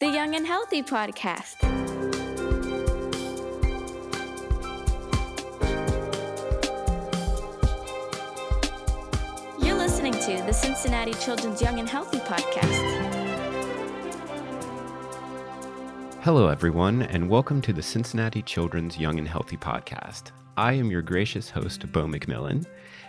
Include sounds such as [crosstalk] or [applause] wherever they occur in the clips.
the Young and Healthy podcast. You're listening to the Cincinnati Children's Young and Healthy podcast. Hello, everyone, and welcome to the Cincinnati Children's Young and Healthy podcast. I am your gracious host, Bo McMillan,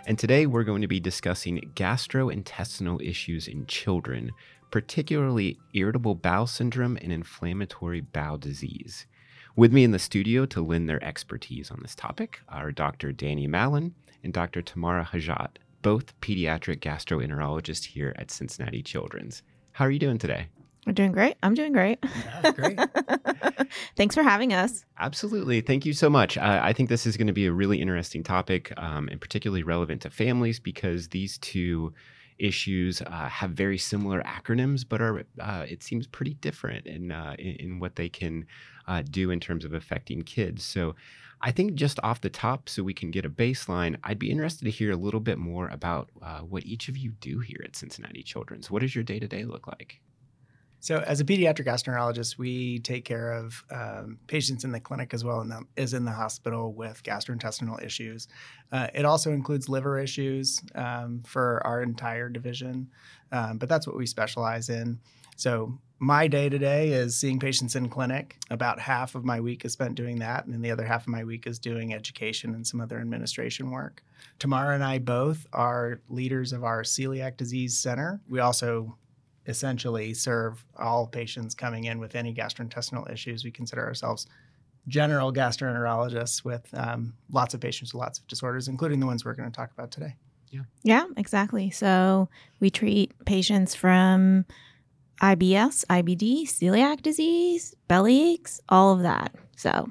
and today we're going to be discussing gastrointestinal issues in children, particularly irritable bowel syndrome and inflammatory bowel disease. With me in the studio to lend their expertise on this topic are Dr. Danny Mallon and Dr. Temara Hajjat, both pediatric gastroenterologists here at Cincinnati Children's. How are you doing today? We're doing great. I'm doing great. Yeah, great. [laughs] Thanks for having us. Absolutely. Thank you so much. Uh, I think this is going to be a really interesting topic um, and particularly relevant to families because these two issues uh, have very similar acronyms, but are, uh, it seems, pretty different in, uh, in, in, what they can uh, do in terms of affecting kids. So I think just off the top, so we can get a baseline, I'd be interested to hear a little bit more about uh, what each of you do here at Cincinnati Children's. What does your day to day look like? So, as a pediatric gastroenterologist, we take care of um, patients in the clinic as well as in the hospital with gastrointestinal issues. Uh, it also includes liver issues um, for our entire division, um, but that's what we specialize in. So, my day to day is seeing patients in clinic. About half of my week is spent doing that, and then the other half of my week is doing education and some other administration work. Temara and I both are leaders of our celiac disease center. We also essentially serve all patients coming in with any gastrointestinal issues. We consider ourselves general gastroenterologists with um, lots of patients with lots of disorders, including the ones we're going to talk about today. Yeah. Yeah, exactly. So we treat patients from IBS, IBD, celiac disease, belly aches, all of that. So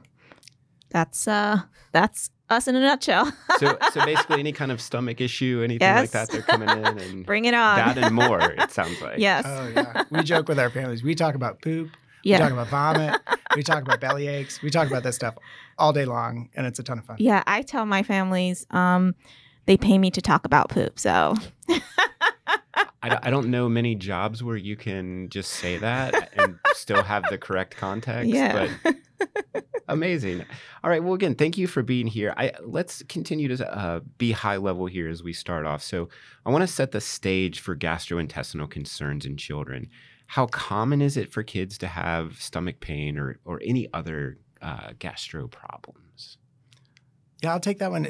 that's uh that's us in a nutshell. [laughs] so, so basically, any kind of stomach issue, anything yes. like that, they're coming in and [laughs] bring it on. That and more. It sounds like. Yes. Oh yeah. We joke with our families. We talk about poop. Yeah. We talk about vomit. [laughs] we talk about belly aches. We talk about this stuff all day long, and it's a ton of fun. Yeah, I tell my families um, they pay me to talk about poop. So. I, I don't know many jobs where you can just say that and still have the correct context. Yeah. But Amazing. All right. Well, again, thank you for being here. I let's continue to uh, be high level here as we start off. So, I want to set the stage for gastrointestinal concerns in children. How common is it for kids to have stomach pain or or any other uh, gastro problems? Yeah, I'll take that one.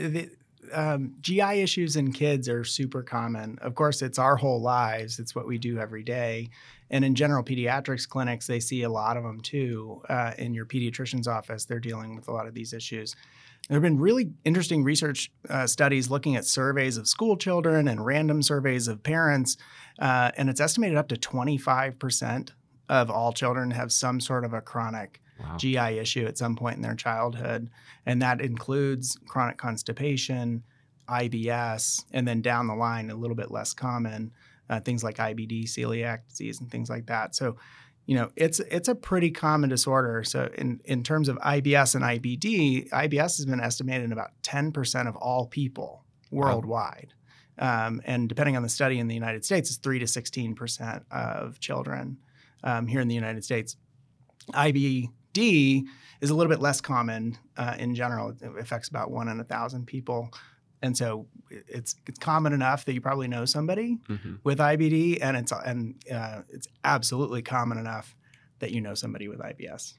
Um, GI issues in kids are super common. Of course, it's our whole lives. It's what we do every day. And in general pediatrics clinics, they see a lot of them too. Uh, in your pediatrician's office, they're dealing with a lot of these issues. There have been really interesting research uh, studies looking at surveys of school children and random surveys of parents, uh, and it's estimated up to 25% of all children have some sort of a chronic wow. GI issue at some point in their childhood. And that includes chronic constipation, IBS, and then down the line, a little bit less common, uh, things like IBD, celiac disease, and things like that. So, you know, it's it's a pretty common disorder. So, in in terms of IBS and IBD, IBS has been estimated in about 10% of all people worldwide. Wow. Um, and depending on the study in the United States, it's 3 to 16% of children um, here in the United States. IBD is a little bit less common uh, in general. It affects about one in a thousand people and so it's it's common enough that you probably know somebody mm-hmm. with IBD, and it's and uh, it's absolutely common enough that you know somebody with IBS.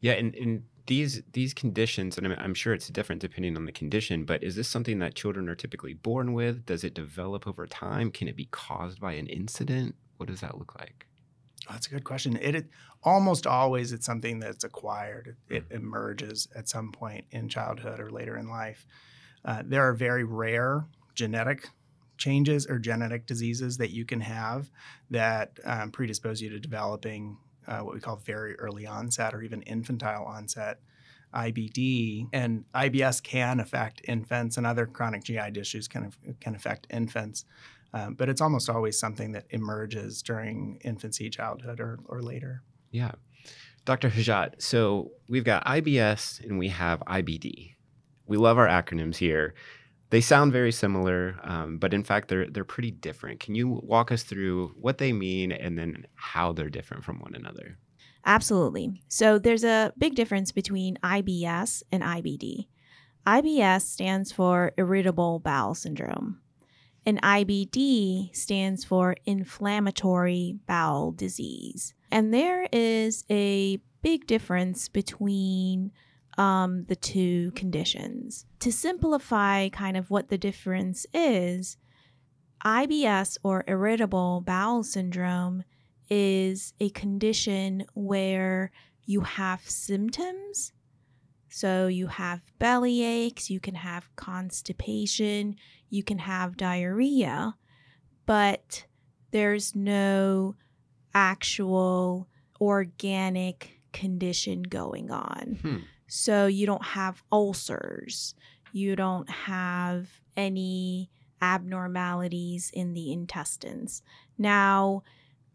Yeah, and, and these these conditions, and I'm, I'm sure it's different depending on the condition, but is this something that children are typically born with? Does it develop over time? Can it be caused by an incident? What does that look like? That's a good question. It, it, almost always it's something that's acquired. It, it emerges at some point in childhood or later in life. Uh, there are very rare genetic changes or genetic diseases that you can have that um, predispose you to developing uh, what we call very early onset or even infantile onset IBD. And IBS can affect infants, and other chronic GI issues can, can affect infants. Um, but it's almost always something that emerges during infancy, childhood, or, or later. Yeah. Dr. Hajjat, so we've got IBS and we have IBD we love our acronyms here. they sound very similar, um, but in fact, they're they're pretty different. Can you walk us through what they mean and then how they're different from one another? Absolutely. So there's a big difference between IBS and IBD. IBS stands for irritable bowel syndrome, and IBD stands for inflammatory bowel disease. And there is a big difference between um, the two conditions. To simplify kind of what the difference is, IBS or irritable bowel syndrome is a condition where you have symptoms. So you have belly aches, you can have constipation, you can have diarrhea, but there's no actual organic condition going on. Hmm. So you don't have ulcers, you don't have any abnormalities in the intestines. Now,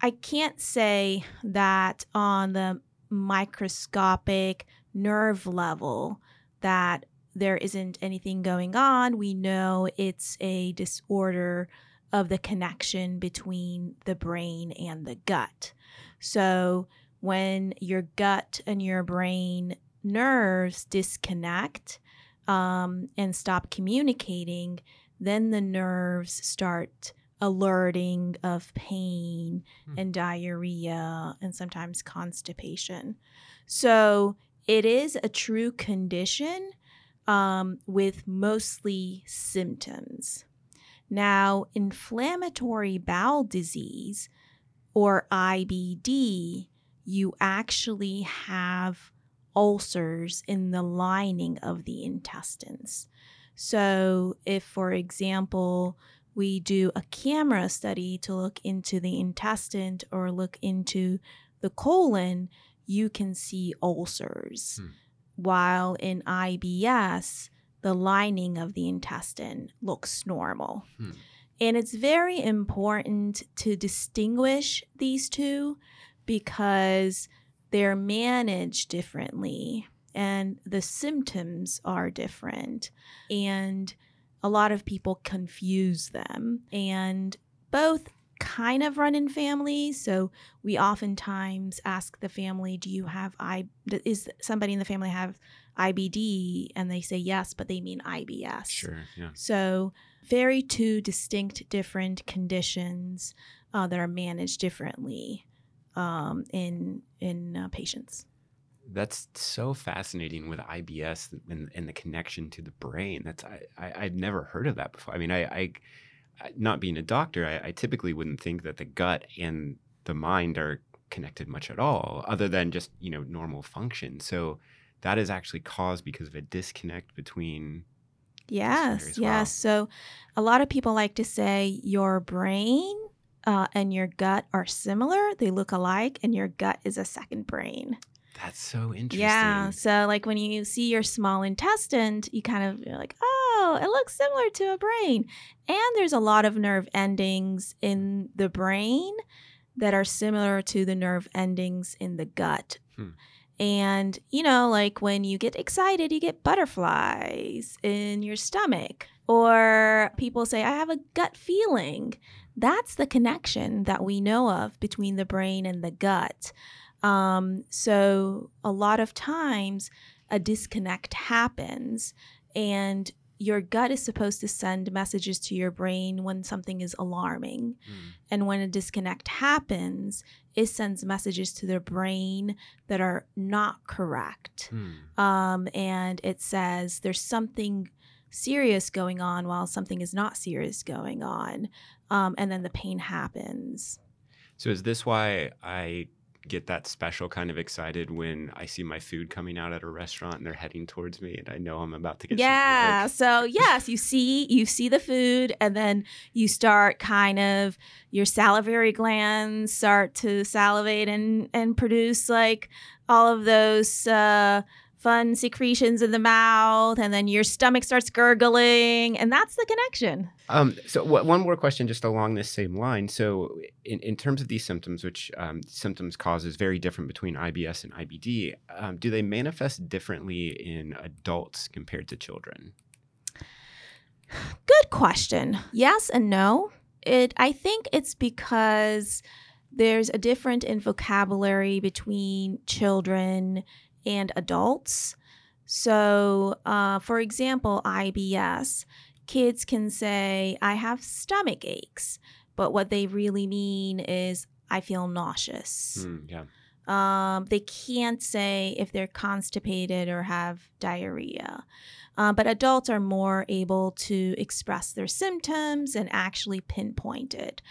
I can't say that on the microscopic nerve level that there isn't anything going on. We know it's a disorder of the connection between the brain and the gut. So when your gut and your brain nerves disconnect um, and stop communicating, then the nerves start alerting of pain Hmm. and diarrhea and sometimes constipation. So it is a true condition um, with mostly symptoms. Now, inflammatory bowel disease or IBD, you actually have ulcers in the lining of the intestines. So, if, for example, we do a camera study to look into the intestine or look into the colon, you can see ulcers. Hmm. While in IBS, the lining of the intestine looks normal. Hmm. And it's very important to distinguish these two because they're managed differently and the symptoms are different. And a lot of people confuse them. And both kind of run in families. So we oftentimes ask the family, Do you have I is somebody in the family have IBD? And they say yes, but they mean IBS. Sure. Yeah. So, very two distinct, different conditions uh, that are managed differently um, in in uh, patients. That's so fascinating with IBS and, and the connection to the brain. That's I, I I'd never heard of that before. I mean, I I- not being a doctor, I, I typically wouldn't think that the gut and the mind are connected much at all, other than just you know normal function. So that is actually caused because of a disconnect between. Yes, areas. yes. So, a lot of people like to say your brain uh, and your gut are similar; they look alike, and your gut is a second brain. That's so interesting. Yeah. So, like when you see your small intestine, you kind of you're like, oh, it looks similar to a brain. And there's a lot of nerve endings in the brain that are similar to the nerve endings in the gut. Hmm. And, you know, like when you get excited, you get butterflies in your stomach. Or people say, I have a gut feeling. That's the connection that we know of between the brain and the gut. Um, so a lot of times a disconnect happens and your gut is supposed to send messages to your brain when something is alarming. Hmm. And when a disconnect happens, it sends messages to the brain that are not correct. Hmm. Um, and it says there's something serious going on while something is not serious going on. Um, and then the pain happens. So is this why I get that special kind of excited when I see my food coming out at a restaurant and they're heading towards me and I know I'm about to get yeah so yes you see you see the food and then you start kind of your salivary glands start to salivate and and produce like all of those uh fun secretions in the mouth and then your stomach starts gurgling and that's the connection Um, so wh- one more question, just along this same line. So, in, in terms of these symptoms, which um, symptoms is very different between IBS and IBD, um, do they manifest differently in adults compared to children? Good question. Yes and no. It I think it's because there's a difference in vocabulary between children and adults. So, uh, for example, IBS, kids can say, I have stomach aches, but what they really mean is, I feel nauseous. Mm, yeah. Um, they can't say if they're constipated or have diarrhea. Uh, but adults are more able to express their symptoms and actually pinpoint it.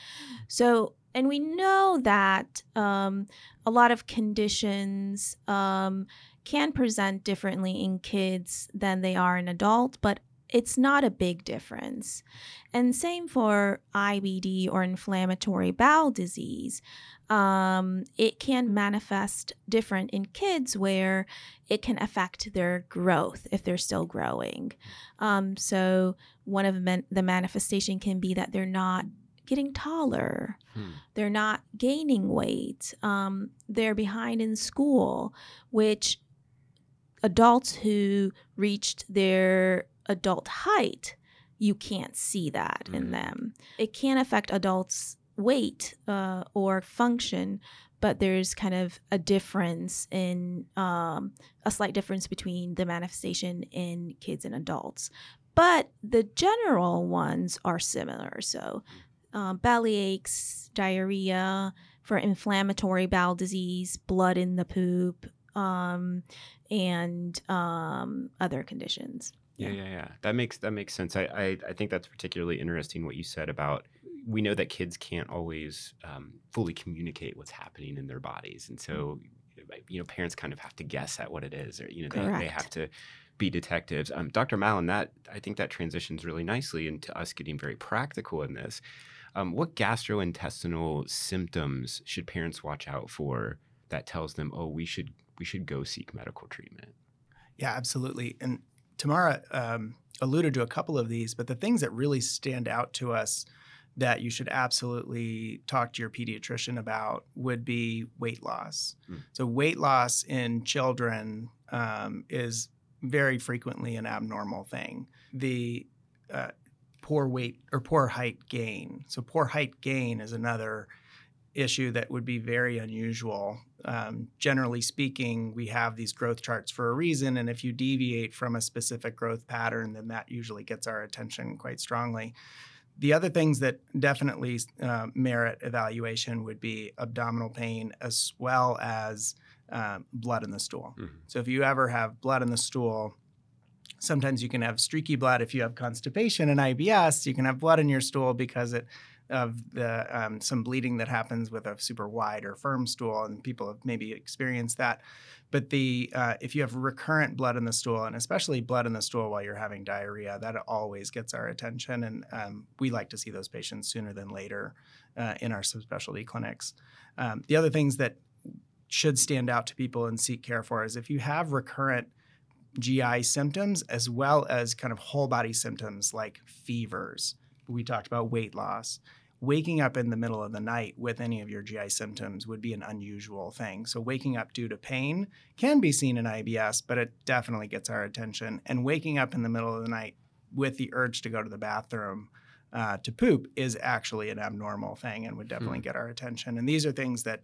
So, and we know that um, a lot of conditions um, can present differently in kids than they are in adults, but it's not a big difference. And same for IBD or inflammatory bowel disease. Um, it can manifest different in kids where it can affect their growth if they're still growing. Um, so one of the manifestation can be that they're not getting taller. Hmm. They're not gaining weight. Um, they're behind in school, which adults who reached their adult height, you can't see that mm. in them. It can affect adults' weight uh, or function, but there's kind of a difference in um, a slight difference between the manifestation in kids and adults. But the general ones are similar. So, um, belly aches, diarrhea for inflammatory bowel disease, blood in the poop, um, and um, other conditions. Yeah, yeah, yeah. That makes that makes sense. I, I, I think that's particularly interesting what you said about we know that kids can't always um, fully communicate what's happening in their bodies, and so you know parents kind of have to guess at what it is, or you know they, they have to be detectives. Um, Dr. Mallon, that I think that transitions really nicely into us getting very practical in this. Um, what gastrointestinal symptoms should parents watch out for that tells them, oh, we should we should go seek medical treatment? Yeah, absolutely. And Temara um, alluded to a couple of these, but the things that really stand out to us that you should absolutely talk to your pediatrician about would be weight loss. Mm. So, weight loss in children um, is very frequently an abnormal thing. The uh, poor weight or poor height gain. So, poor height gain is another issue that would be very unusual. Um, generally speaking, we have these growth charts for a reason, and if you deviate from a specific growth pattern, then that usually gets our attention quite strongly. The other things that definitely uh, merit evaluation would be abdominal pain as well as um, blood in the stool. Mm-hmm. So, if you ever have blood in the stool, sometimes you can have streaky blood if you have constipation and IBS. You can have blood in your stool because it of the um, some bleeding that happens with a super wide or firm stool, and people have maybe experienced that. But the uh, if you have recurrent blood in the stool, and especially blood in the stool while you're having diarrhea, that always gets our attention, and um, we like to see those patients sooner than later uh, in our subspecialty clinics. Um, the other things that should stand out to people and seek care for is if you have recurrent GI symptoms as well as kind of whole body symptoms like fevers. We talked about weight loss waking up in the middle of the night with any of your GI symptoms would be an unusual thing. So, waking up due to pain can be seen in IBS, but it definitely gets our attention. And waking up in the middle of the night with the urge to go to the bathroom uh, to poop is actually an abnormal thing and would definitely hmm. get our attention. And these are things that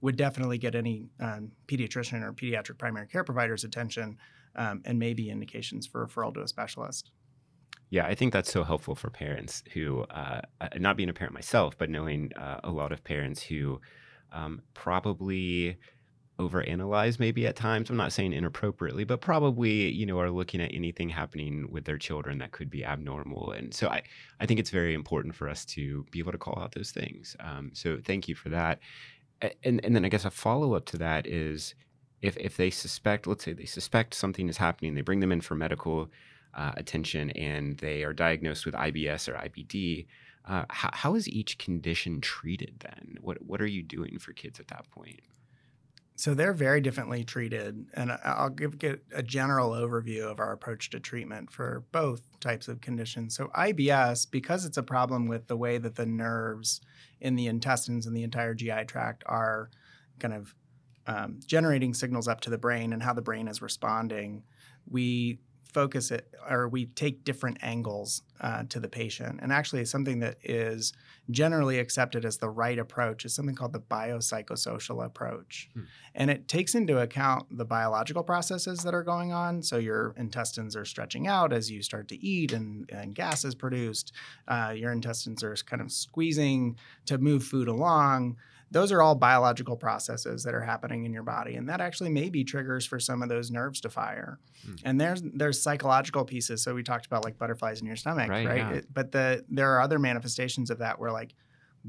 would definitely get any um, pediatrician or pediatric primary care provider's attention um, and maybe indications for referral to a specialist. Yeah, I think that's so helpful for parents who, uh, uh, not being a parent myself, but knowing uh, a lot of parents who um, probably overanalyze maybe at times. I'm not saying inappropriately, but probably, you know, are looking at anything happening with their children that could be abnormal. And so I, I think it's very important for us to be able to call out those things. Um, so thank you for that. And, and then I guess a follow up to that is if, if they suspect, let's say they suspect something is happening, they bring them in for medical uh, attention and they are diagnosed with IBS or IBD, uh, how, how is each condition treated then? What, what are you doing for kids at that point? So they're very differently treated. And I'll give a general overview of our approach to treatment for both types of conditions. So, IBS, because it's a problem with the way that the nerves in the intestines and the entire GI tract are kind of um, generating signals up to the brain and how the brain is responding, we focus it or we take different angles uh, to the patient. And actually, something that is generally accepted as the right approach is something called the biopsychosocial approach. Hmm. And it takes into account the biological processes that are going on. So your intestines are stretching out as you start to eat and, and gas is produced. Uh, your intestines are kind of squeezing to move food along those are all biological processes that are happening in your body and that actually may be triggers for some of those nerves to fire Mm. and there's there's psychological pieces so we talked about like butterflies in your stomach Right, right, yeah. It- but the there are other manifestations of that where like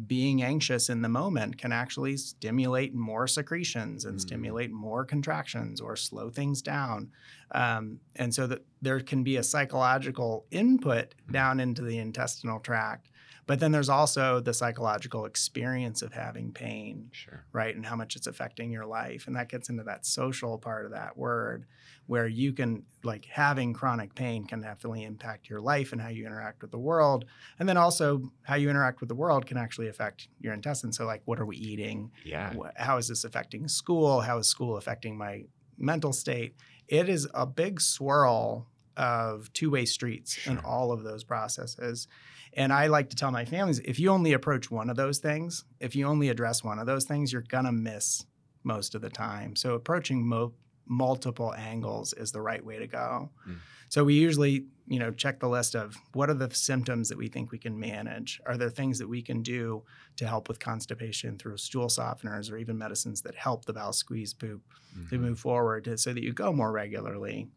being anxious in the moment can actually stimulate more secretions and Mm. stimulate more contractions or slow things down um, and so that there can be a psychological input down into the intestinal tract but then there's also the psychological experience of having pain Sure. right? And how much it's affecting your life. And that gets into that social part of that word where you can, like, having chronic pain can definitely impact your life and how you interact with the world. And then also, how you interact with the world can actually affect your intestines. So, like, what are we eating? Yeah. How is this affecting school? How is school affecting my mental state? It is a big swirl of two way streets in all of those processes. And I like to tell my families if you only approach one of those things, if you only address one of those things, you're going to miss most of the time. So approaching mo- multiple angles is the right way to go. Mm. So we usually, you know, check the list of what are the symptoms that we think we can manage? Are there things that we can do to help with constipation through stool softeners or even medicines that help the bowel squeeze poop to Mhm. move forward to- so that you go more regularly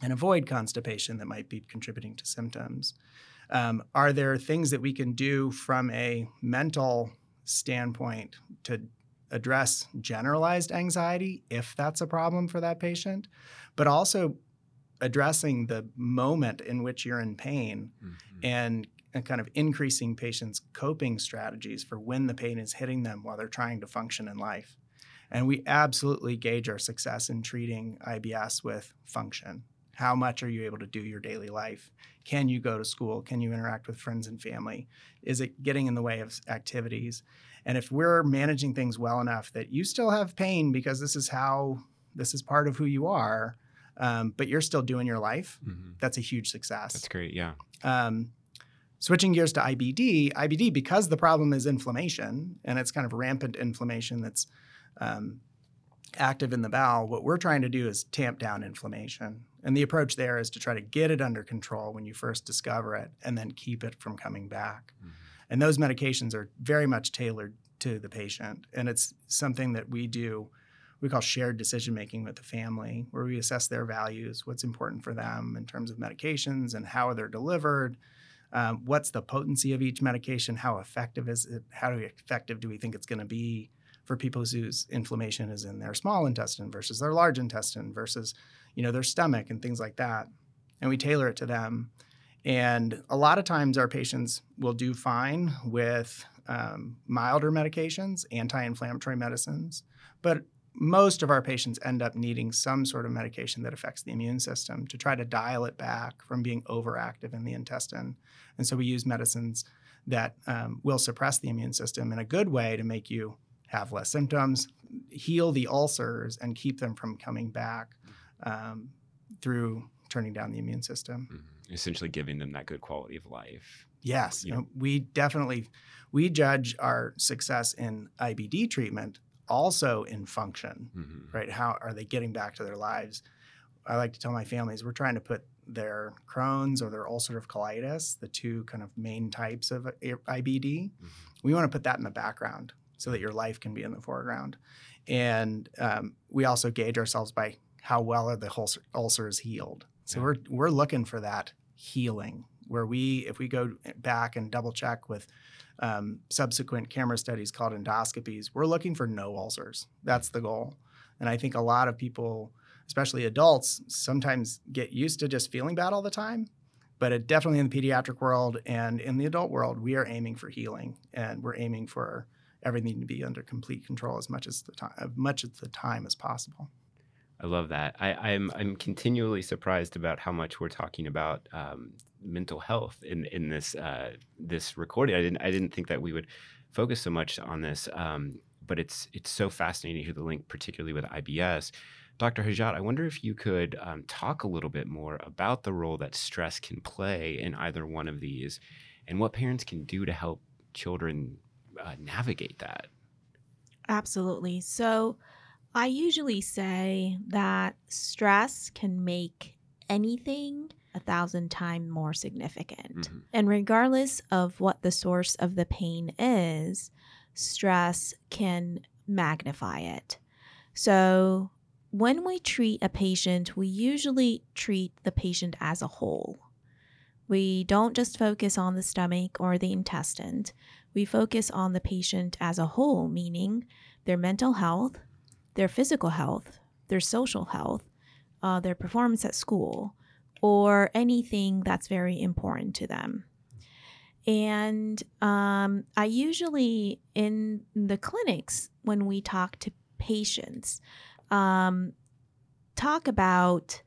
and avoid constipation that might be contributing to symptoms. Um, are there things that we can do from a mental standpoint to address generalized anxiety if that's a problem for that patient, but also addressing the moment in which you're in pain Mhm. and, and kind of increasing patients' coping strategies for when the pain is hitting them while they're trying to function in life. And we absolutely gauge our success in treating IBS with function. How much are you able to do your daily life? Can you go to school? Can you interact with friends and family? Is it getting in the way of activities? And if we're managing things well enough that you still have pain because this is how, this is part of who you are, um, but you're still doing your life, Mhm. that's a huge success. That's great. Yeah. Um, switching gears to IBD, IBD, because the problem is inflammation and it's kind of rampant inflammation that's um, active in the bowel, what we're trying to do is tamp down inflammation. And the approach there is to try to get it under control when you first discover it and then keep it from coming back. Mhm. And those medications are very much tailored to the patient. And it's something that we do, we call shared decision making with the family, where we assess their values, what's important for them in terms of medications and how they're delivered. Um, what's the potency of each medication? How effective is it? How effective do we think it's going to be for people whose inflammation is in their small intestine versus their large intestine versus, you know, their stomach and things like that? And we tailor it to them. And a lot of times our patients will do fine with um, milder medications, anti inflammatory medicines. But most of our patients end up needing some sort of medication that affects the immune system to try to dial it back from being overactive in the intestine. And so we use medicines that um, will suppress the immune system in a good way to make you have less symptoms, heal the ulcers, and keep them from coming back um, through turning down the immune system. Mhm. Essentially giving them that good quality of life. Yes, You no, we definitely we judge our success in IBD treatment also in function, Mhm. right? How are they getting back to their lives? I like to tell my families we're trying to put their Crohn's or their ulcerative colitis, the two kind of main types of IBD, Mhm. we want to put that in the background so that your life can be in the foreground. And um, we also gauge ourselves by how well are the ulcer- ulcers healed. So Yeah. we're we're looking for that healing where we if we go back and double check with um, subsequent camera studies called endoscopies, we're looking for no ulcers. That's the goal. And I think a lot of people, especially adults, sometimes get used to just feeling bad all the time. But it definitely in the pediatric world and in the adult world, we are aiming for healing and we're aiming for everything to be under complete control as much as the time, as much of the time as possible. I love that. I, I'm I'm continually surprised about how much we're talking about um, mental health in in this uh, this recording. I didn't I didn't think that we would focus so much on this, um, but it's it's so fascinating to hear the link, particularly with IBS, Dr. Hajjat, I wonder if you could um, talk a little bit more about the role that stress can play in either one of these and what parents can do to help children uh, navigate that. Absolutely. So, I usually say that stress can make anything a thousand times more significant. Mhm. And regardless of what the source of the pain is, stress can magnify it. So, when we treat a patient, we usually treat the patient as a whole. We don't just focus on the stomach or the intestine. We focus on the patient as a whole, meaning their mental health, their physical health, their social health, uh, their performance at school, or anything that's very important to them. And um, I usually, in the clinics, when we talk to patients, um, talk about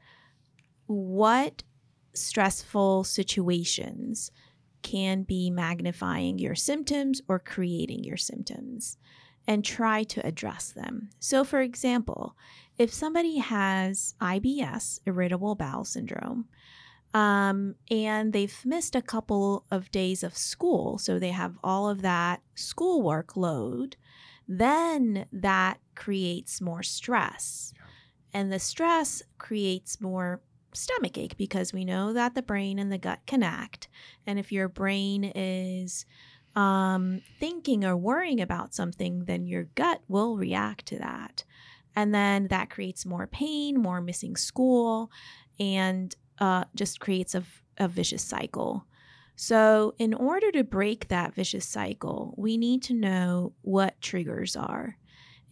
what stressful situations can be magnifying your symptoms or creating your symptoms and try to address them. So, for example, if somebody has IBS, irritable bowel syndrome, um, and they've missed a couple of days of school, so they have all of that schoolwork load, then that creates more stress. And the stress creates more stomach ache because we know that the brain and the gut connect. And if your brain is um, thinking or worrying about something, then your gut will react to that. And then that creates more pain, more missing school, and uh, just creates a, a vicious cycle. So, in order to break that vicious cycle, we need to know what triggers are.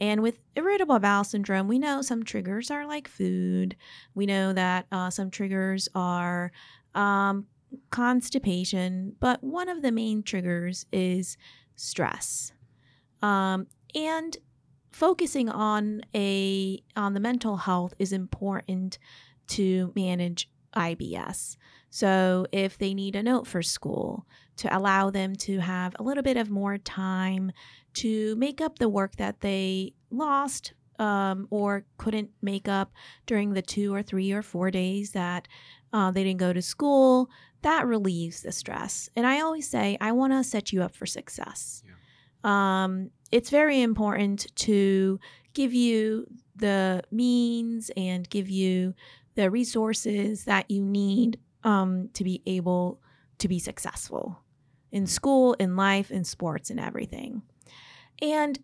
And with irritable bowel syndrome, we know some triggers are like food. We know that uh, some triggers are um, constipation, but one of the main triggers is stress. Um, and focusing on a on the mental health is important to manage IBS. So if they need a note for school to allow them to have a little bit of more time to make up the work that they lost um, or couldn't make up during the two or three or four days that uh, they didn't go to school, that relieves the stress. And I always say, I want to set you up for success. Um, it's very important to give you the means and give you the resources that you need um, to be able to be successful in school, in life, in sports, and everything. And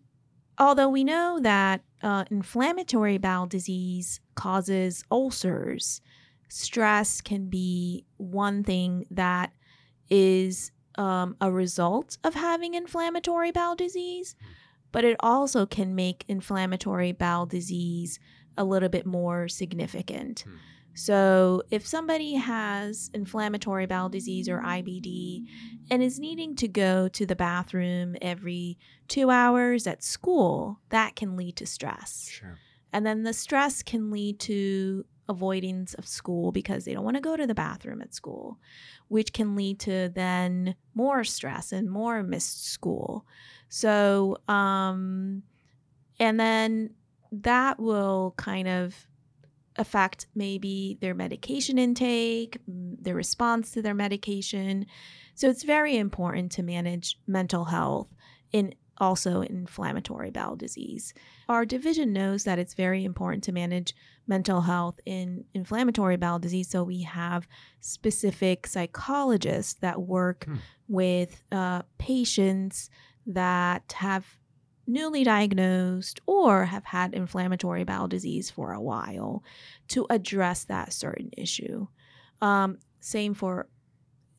although we know that uh, inflammatory bowel disease causes ulcers, stress can be one thing that is um, a result of having inflammatory bowel disease, but it also can make inflammatory bowel disease a little bit more significant. Hmm. So, if somebody has inflammatory bowel disease or IBD and is needing to go to the bathroom every two hours at school, that can lead to stress. Sure. And then the stress can lead to avoidance of school because they don't want to go to the bathroom at school, which can lead to then more stress and more missed school. So, um, and then that will kind of affect maybe their medication intake, their response to their medication. So it's very important to manage mental health in also inflammatory bowel disease. Our division knows that it's very important to manage mental health in inflammatory bowel disease. So we have specific psychologists that work Hmm. with uh, patients that have newly diagnosed or have had inflammatory bowel disease for a while to address that certain issue. Um, same for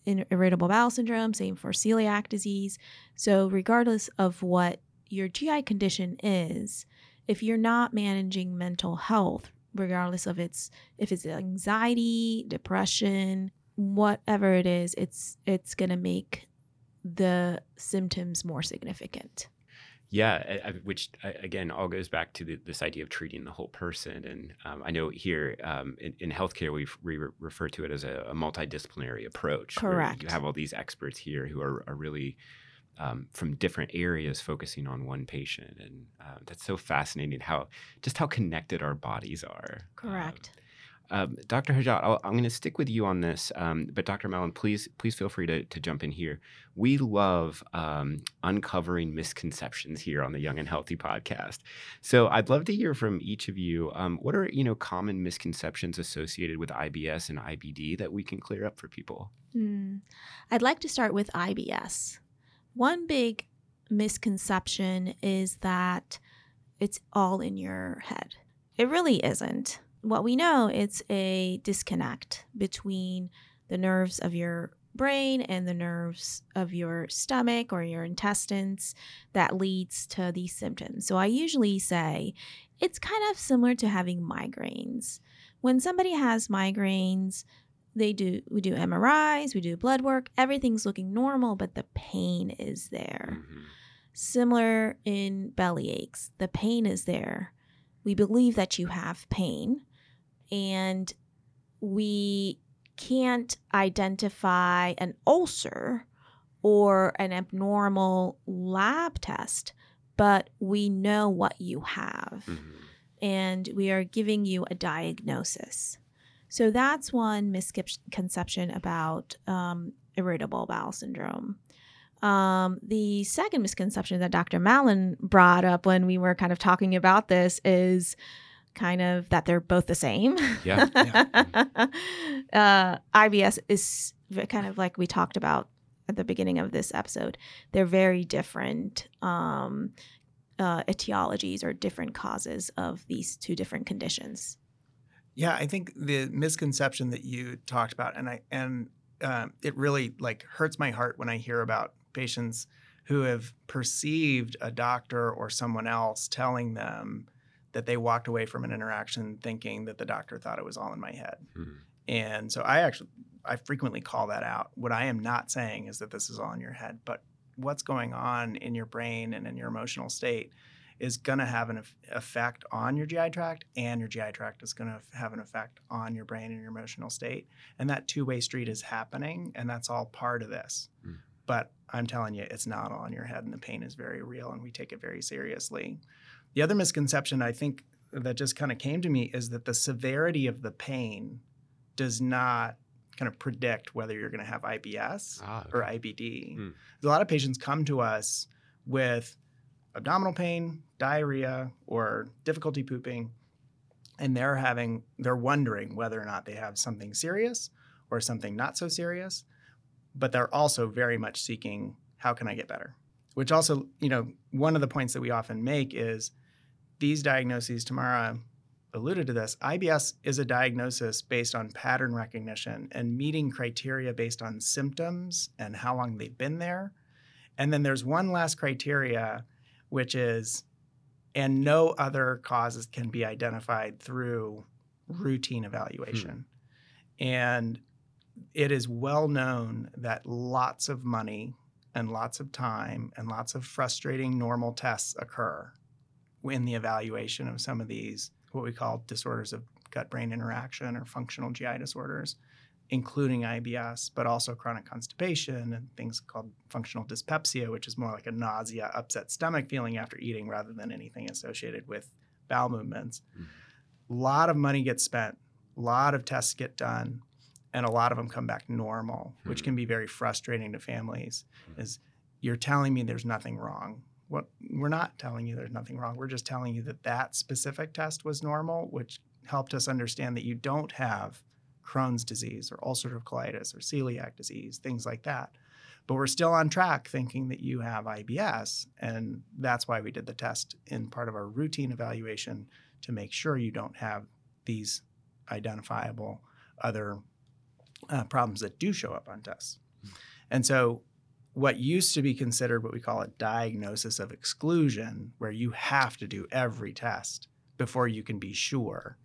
irritable bowel syndrome, same for celiac disease. So, regardless of what your GI condition is, if you're not managing mental health, regardless of its if it's anxiety, depression, whatever it is, it's it's going to make the symptoms more significant. Yeah, I- which again all goes back to the, this idea of treating the whole person. And um, I know here um, in, in healthcare we we re- refer to it as a, a multidisciplinary approach. Correct. You have all these experts here who are, are really um, from different areas focusing on one patient. And uh, that's so fascinating how just how connected our bodies are. Correct. Um, um, Dr. Hajjat, i am going to stick with you on this, um, but Dr. Mallon, please, please feel free to, to jump in here. We love um, uncovering misconceptions here on the Young and Healthy podcast. So I'd love to hear from each of you. Um, what are you know common misconceptions associated with IBS and IBD that we can clear up for people? Mm. I'd like to start with IBS. One big misconception is that it's all in your head. It really isn't what we know it's a disconnect between the nerves of your brain and the nerves of your stomach or your intestines that leads to these symptoms. So I usually say it's kind of similar to having migraines. When somebody has migraines, they do we do MRIs, we do blood work, everything's looking normal, but the pain is there. Mm-hmm. Similar in belly aches, the pain is there. We believe that you have pain, and we can't identify an ulcer or an abnormal lab test, but we know what you have. Mm-hmm. And we are giving you a diagnosis. So that's one misconception about um, irritable bowel syndrome. Um, the second misconception that Dr. Mallon brought up when we were kind of talking about this is kind of that they're both the same. Yeah. [laughs] yeah. uh, IBS is kind of like we talked about at the beginning of this episode. They're very different um, uh, etiologies or different causes of these two different conditions. Yeah, I think the misconception that you talked about, and I and um, it really like hurts my heart when I hear about patients who have perceived a doctor or someone else telling them that they walked away from an interaction thinking that the doctor thought it was all in my head. Mm-hmm. And so I actually I frequently call that out. What I am not saying is that this is all in your head, but what's going on in your brain and in your emotional state is going to have an effect on your GI tract, and your GI tract is going to have an effect on your brain and your emotional state. And that two way street is happening, and that's all part of this. Mm. But I'm telling you, it's not all in your head, and the pain is very real, and we take it very seriously. The other misconception I think that just kind of came to me is that the severity of the pain does not kind of predict whether you're going to have IBS ah, okay. or IBD. Hmm. A lot of patients come to us with abdominal pain, diarrhea, or difficulty pooping, and they're having they're wondering whether or not they have something serious or something not so serious, but they're also very much seeking how can I get better? Which also, you know, one of the points that we often make is these diagnoses, Temara alluded to this, IBS is a diagnosis based on pattern recognition and meeting criteria based on symptoms and how long they've been there. And then there's one last criteria, which is, and no other causes can be identified through routine evaluation. Hmm. And it is well known that lots of money and lots of time and lots of frustrating normal tests occur in the evaluation of some of these, what we call disorders of gut brain interaction or functional GI disorders, including IBS, but also chronic constipation and things called functional dyspepsia, which is more like a nausea, upset stomach feeling after eating rather than anything associated with bowel movements. A mm-hmm. lot of money gets spent, a lot of tests get done, and a lot of them come back normal, mm-hmm. which can be very frustrating to families. Mm-hmm. Is you're telling me there's nothing wrong what we're not telling you there's nothing wrong. We're just telling you that that specific test was normal, which helped us understand that you don't have Crohn's disease or ulcerative colitis or celiac disease, things like that. But we're still on track thinking that you have IBS. And that's why we did the test in part of our routine evaluation to make sure you don't have these identifiable other uh, problems that do show up on tests. And so what used to be considered what we call a diagnosis of exclusion, where you have to do every test before you can be sure.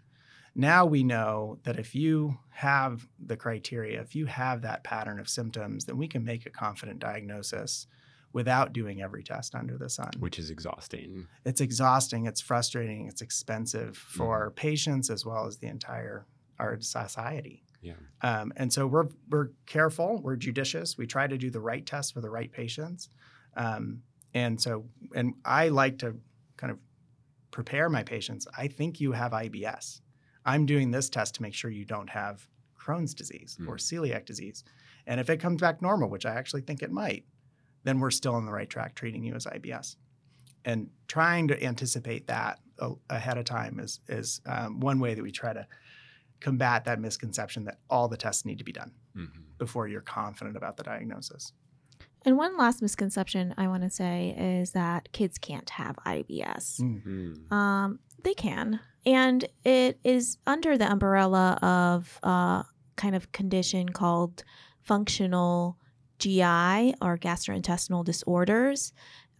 Now we know that if you have the criteria, if you have that pattern of symptoms, then we can make a confident diagnosis without doing every test under the sun. Which is exhausting. It's exhausting, it's frustrating, it's expensive for mm-hmm. patients as well as the entire our society. Yeah. Um, and so we're we're careful, we're judicious. We try to do the right tests for the right patients. Um, and so, and I like to kind of prepare my patients. I think you have IBS. I'm doing this test to make sure you don't have Crohn's disease or celiac disease. And if it comes back normal, which I actually think it might, then we're still on the right track treating you as IBS. And trying to anticipate that a- ahead of time is is um, one way that we try to combat that misconception that all the tests need to be done Mhm. before you're confident about the diagnosis. And one last misconception I want to say is that kids can't have IBS. Mm. Mm. Um, they can. And it is under the umbrella of a kind of condition called functional GI or gastrointestinal disorders.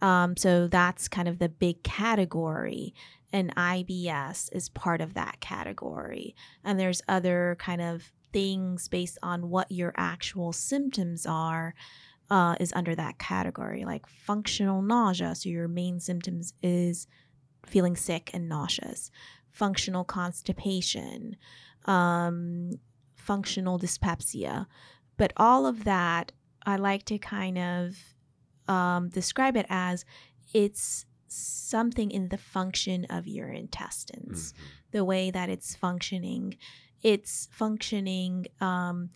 Um, so that's kind of the big category. And IBS is part of that category. And there's other kind of things based on what your actual symptoms are uh, is under that category, like functional nausea. So your main symptoms is feeling sick and nauseous, functional constipation, um, functional dyspepsia. But all of that, I like to kind of um, describe it as it's something in the function of your intestines, Mhm. the way that it's functioning. It's functioning um,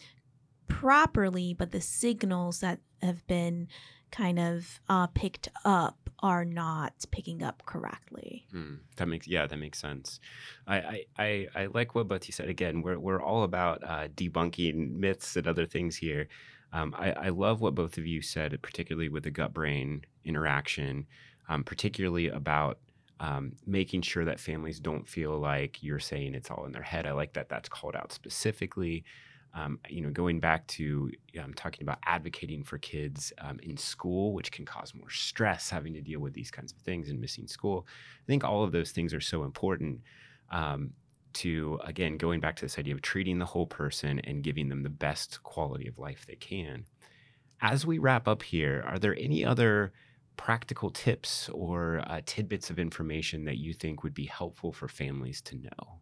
properly, but the signals that have been kind of uh, picked up are not picking up correctly. Mm, that makes yeah, that makes sense. I, I I I like what you said. Again, we're we're all about uh, debunking myths and other things here. Um, I, I love what both of you said, particularly with the gut brain interaction, um, particularly about um, making sure that families don't feel like you're saying it's all in their head. I like that that's called out specifically. Um, you know, going back to um, talking about advocating for kids um, in school, which can cause more stress having to deal with these kinds of things and missing school. I think all of those things are so important um, to, again, going back to this idea of treating the whole person and giving them the best quality of life they can. As we wrap up here, are there any other practical tips or uh, tidbits of information that you think would be helpful for families to know?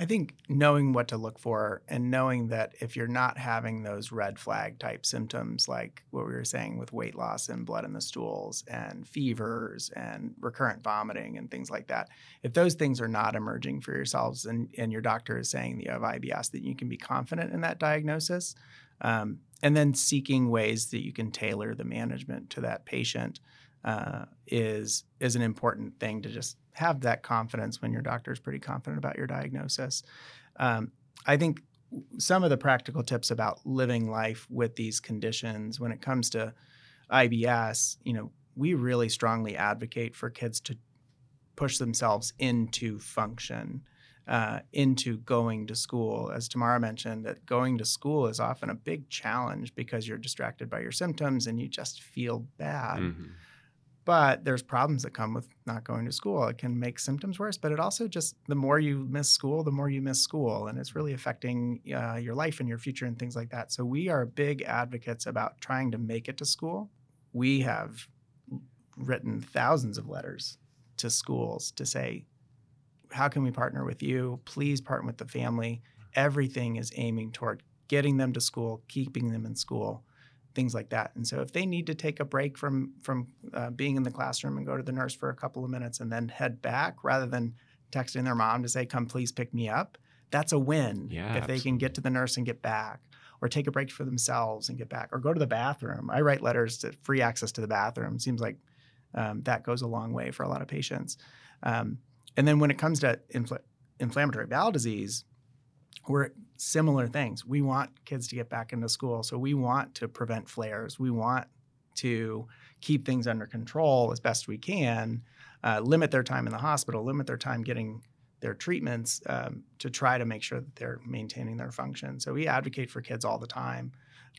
I think knowing what to look for and knowing that if you're not having those red flag type symptoms, like what we were saying with weight loss and blood in the stools and fevers and recurrent vomiting and things like that, if those things are not emerging for yourselves and, and your doctor is saying that you have IBS, that you can be confident in that diagnosis. Um, and then seeking ways that you can tailor the management to that patient uh, is is an important thing to just have that confidence when your doctor is pretty confident about your diagnosis. Um, I think some of the practical tips about living life with these conditions when it comes to IBS, you know, we really strongly advocate for kids to push themselves into function. Uh, into going to school. As Temara mentioned, that going to school is often a big challenge because you're distracted by your symptoms and you just feel bad. Mhm. But there's problems that come with not going to school. It can make symptoms worse, but it also just the more you miss school, the more you miss school, and it's really affecting uh, your life and your future and things like that. So we are big advocates about trying to make it to school. We have written thousands of letters to schools to say, how can we partner with you? Please partner with the family. Everything is aiming toward getting them to school, keeping them in school things like that. And so if they need to take a break from from uh, being in the classroom and go to the nurse for a couple of minutes and then head back rather than texting their mom to say come please pick me up, that's a win. Yeah, if they can get to the nurse and get back or take a break for themselves and get back or go to the bathroom. I write letters to free access to the bathroom. Seems like um, that goes a long way for a lot of patients. Um, and then when it comes to infl- inflammatory bowel disease, we're similar things. We want kids to get back into school. So we want to prevent flares. We want to keep things under control as best we can, uh, limit their time in the hospital, limit their time getting their treatments um, to try to make sure that they're maintaining their function. So we advocate for kids all the time.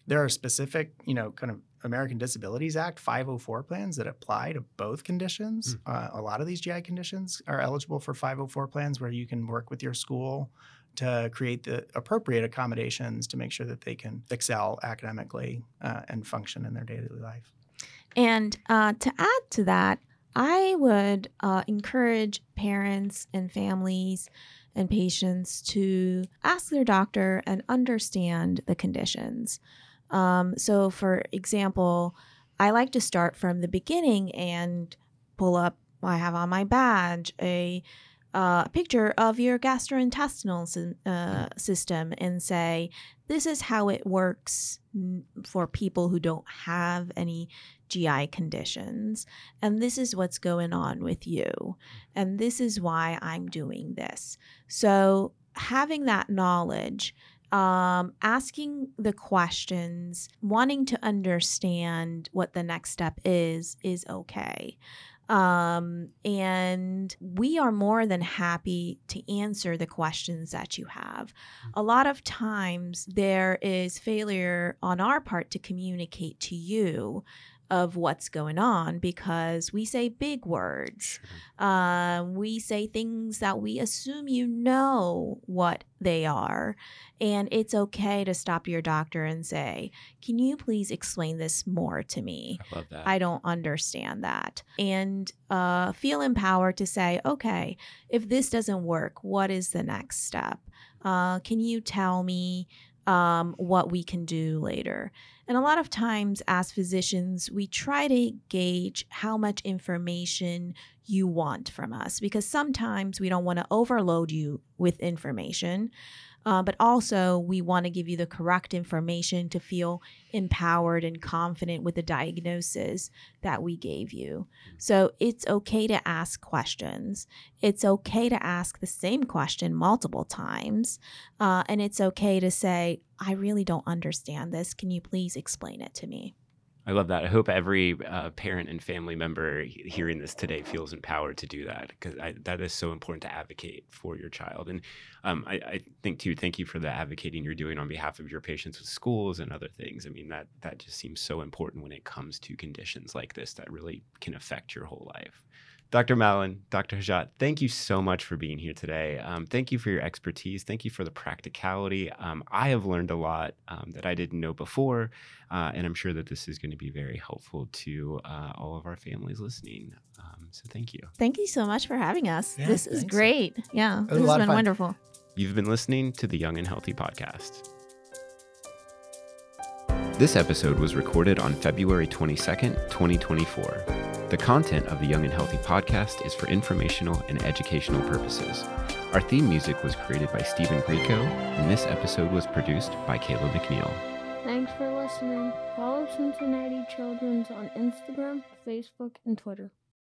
There are specific, you know, kind of American Disabilities Act 504 plans that apply to both conditions. Uh, a lot of these GI conditions are eligible for 504 plans where you can work with your school to create the appropriate accommodations to make sure that they can excel academically uh, and function in their daily life. And uh, to add to that, I would uh, encourage parents and families and patients to ask their doctor and understand the conditions. Um, so, for example, I like to start from the beginning and pull up. I have on my badge a uh, picture of your gastrointestinal uh, system and say, this is how it works for people who don't have any GI conditions. And this is what's going on with you. And this is why I'm doing this. So, having that knowledge, um, asking the questions, wanting to understand what the next step is, is okay. Um, and we are more than happy to answer the questions that you have. A lot of times there is failure on our part to communicate to you of what's going on because we say big words. Uh, we say things that we assume you know what they are. And it's okay to stop your doctor and say, Can you please explain this more to me? I love that. I don't understand that. And uh, feel empowered to say, okay, if this doesn't work, what is the next step? Uh, can you tell me um, what we can do later? And a lot of times, as physicians, we try to gauge how much information you want from us because sometimes we don't want to overload you with information. Uh, but also, we want to give you the correct information to feel empowered and confident with the diagnosis that we gave you. So, it's okay to ask questions. It's okay to ask the same question multiple times. Uh, and it's okay to say, I really don't understand this. Can you please explain it to me? I love that. I hope every uh, parent and family member hearing this today feels empowered to do that because that is so important to advocate for your child. And um, I, I think too, thank you for the advocating you're doing on behalf of your patients with schools and other things. I mean that that just seems so important when it comes to conditions like this that really can affect your whole life. Dr. Mallon, Dr. Hajjat, thank you so much for being here today. Um, thank you for your expertise. Thank you for the practicality. Um, I have learned a lot um, that I didn't know before, uh, and I'm sure that this is going to be very helpful to uh, all of our families listening. Um, so thank you. Thank you so much for having us. Yeah, this is thanks. great. Yeah, this has been wonderful. You've been listening to the Young and Healthy podcast. This episode was recorded on February 22nd, 2024. The content of the Young and Healthy podcast is for informational and educational purposes. Our theme music was created by Stephen Grieco, and this episode was produced by Caleb McNeil. Thanks for listening. Follow Cincinnati Children's on Instagram, Facebook, and Twitter.